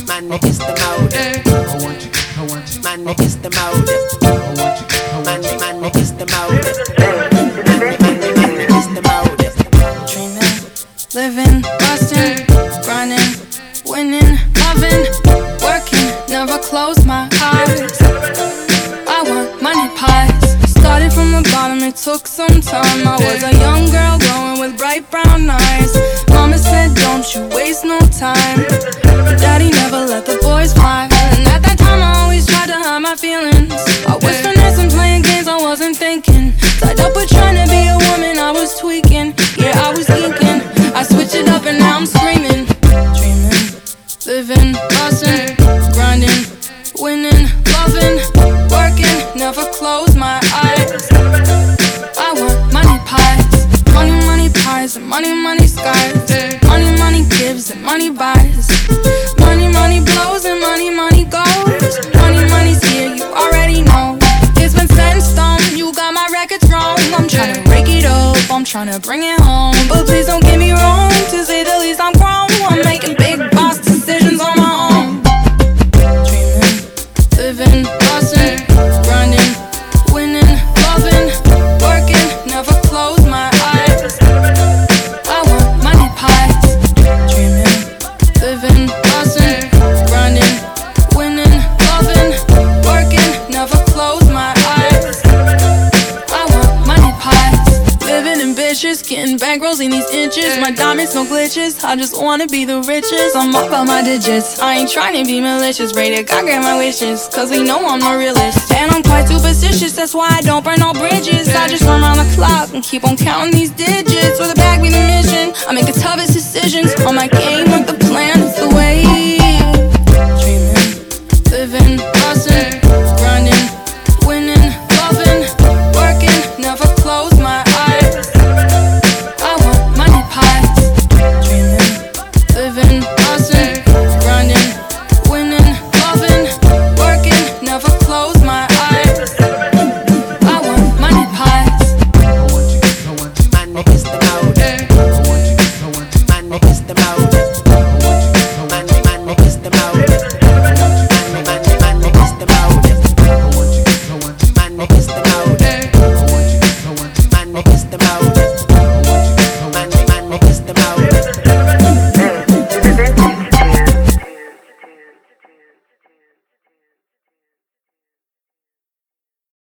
Money is the motive. Money is the motive. Money, money is the motive. Money, money, money is the motive. Dreaming, living, busting, grinding, winning, loving, working, never close my eyes. I want money pies. Started from the bottom, it took some time. I was a young girl glowing with bright brown eyes. Mama said, Don't you waste no time. Daddy never let the boys fly. And at that time, I always tried to hide my feelings. I was finessing, playing games I wasn't thinking. Tied up with trying to be a woman, I was tweaking. Yeah, I was geeking. I switched it up and now I'm screaming. Dreaming, living, busting, grinding, winning, loving, working, never close my eyes. I want money pies, money, money pies, and money, money skies. Money, money gives and money buys. Tryna bring it home. But please don't get me wrong, to say the least, I'm grown. I'm making big boss decisions on my own. Dreaming, living, ambitious, getting bankrolls in these inches. My diamonds, no glitches. I just wanna be the richest. I'm all about my digits. I ain't trying to be malicious. Rated God grant my wishes. Cause we know I'm the realist. And I'm quite superstitious. That's why I don't burn no bridges. I just run around the clock and keep on counting these digits. With a bag be the mission.